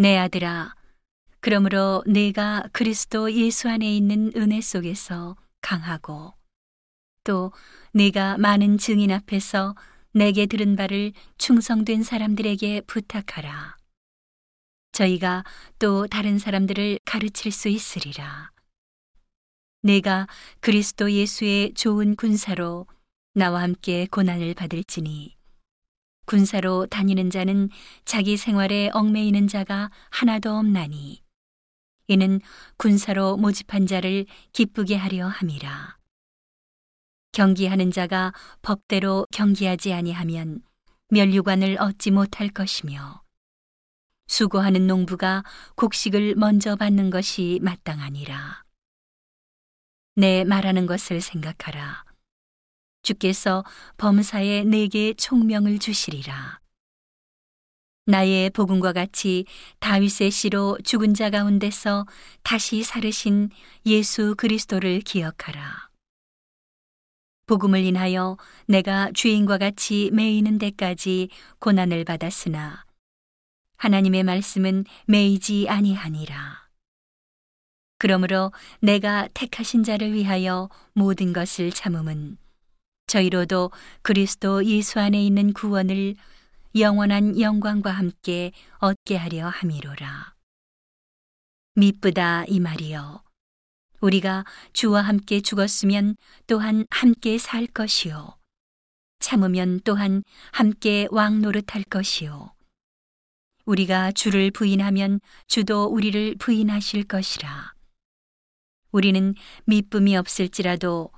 내 아들아, 그러므로 내가 그리스도 예수 안에 있는 은혜 속에서 강하고 또 내가 많은 증인 앞에서 내게 들은 바를 충성된 사람들에게 부탁하라. 저희가 또 다른 사람들을 가르칠 수 있으리라. 내가 그리스도 예수의 좋은 군사로 나와 함께 고난을 받을지니 군사로 다니는 자는 자기 생활에 얽매이는 자가 하나도 없나니 이는 군사로 모집한 자를 기쁘게 하려 함이라. 경기하는 자가 법대로 경기하지 아니하면 면류관을 얻지 못할 것이며 수고하는 농부가 곡식을 먼저 받는 것이 마땅하니라. 내 말하는 것을 생각하라. 주께서 범사에 내게 총명을 주시리라. 나의 복음과 같이 다윗의 씨로 죽은 자 가운데서 다시 살으신 예수 그리스도를 기억하라. 복음을 인하여 내가 주인과 같이 매이는 데까지 고난을 받았으나 하나님의 말씀은 매이지 아니하니라. 그러므로 내가 택하신 자를 위하여 모든 것을 참음은 저희로도 그리스도 예수 안에 있는 구원을 영원한 영광과 함께 얻게 하려 함이로라. 미쁘다 이 말이여. 우리가 주와 함께 죽었으면 또한 함께 살 것이요. 참으면 또한 함께 왕 노릇할 것이요. 우리가 주를 부인하면 주도 우리를 부인하실 것이라. 우리는 미쁨이 없을지라도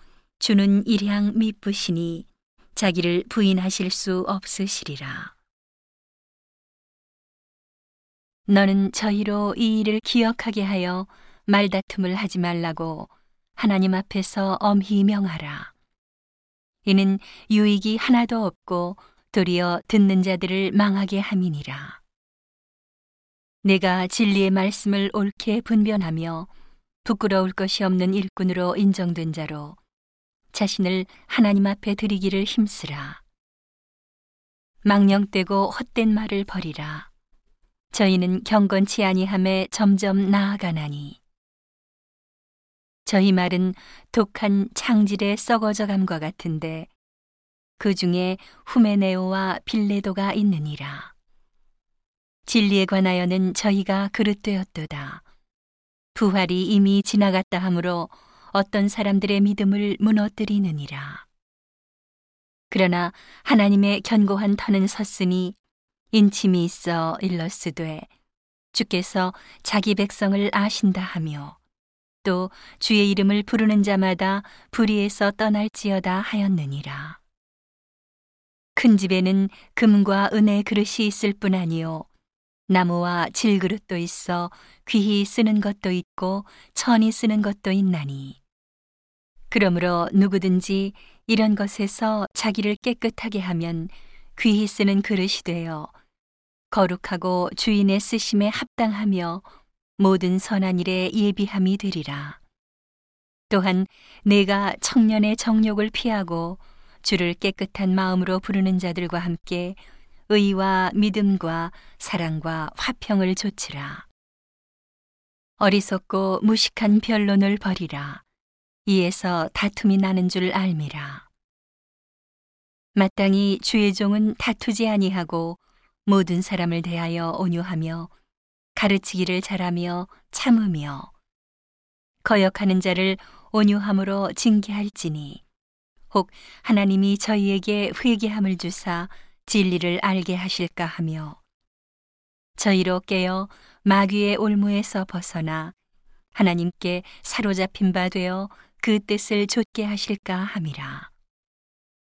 주는 일향 미쁘시니 자기를 부인하실 수 없으시리라. 너는 저희로 이 일을 기억하게 하여 말다툼을 하지 말라고 하나님 앞에서 엄히 명하라. 이는 유익이 하나도 없고 도리어 듣는 자들을 망하게 함이니라. 내가 진리의 말씀을 옳게 분변하며 부끄러울 것이 없는 일꾼으로 인정된 자로 자신을 하나님 앞에 드리기를 힘쓰라. 망령되고 헛된 말을 버리라. 저희는 경건치 아니함에 점점 나아가나니. 저희 말은 독한 창질의 썩어져감과 같은데 그 중에 후메네오와 빌레도가 있느니라. 진리에 관하여는 저희가 그릇되었도다. 부활이 이미 지나갔다 하므로 어떤 사람들의 믿음을 무너뜨리느니라. 그러나 하나님의 견고한 터는 섰으니 인침이 있어 일러스되 주께서 자기 백성을 아신다 하며 또 주의 이름을 부르는 자마다 불의에서 떠날지어다 하였느니라. 큰 집에는 금과 은의 그릇이 있을 뿐 아니요 나무와 질그릇도 있어 귀히 쓰는 것도 있고 천이 쓰는 것도 있나니 그러므로 누구든지 이런 것에서 자기를 깨끗하게 하면 귀히 쓰는 그릇이 되어 거룩하고 주인의 쓰심에 합당하며 모든 선한 일에 예비함이 되리라. 또한 내가 청년의 정욕을 피하고 주를 깨끗한 마음으로 부르는 자들과 함께 의와 믿음과 사랑과 화평을 조치라. 어리석고 무식한 변론을 버리라. 이에서 다툼이 나는 줄 알미라. 마땅히 주의 종은 다투지 아니하고 모든 사람을 대하여 온유하며 가르치기를 잘하며 참으며 거역하는 자를 온유함으로 징계할지니 혹 하나님이 저희에게 회개함을 주사 진리를 알게 하실까 하며 저희로 깨어 마귀의 올무에서 벗어나 하나님께 사로잡힌 바 되어 그 뜻을 좇게 하실까 함이라.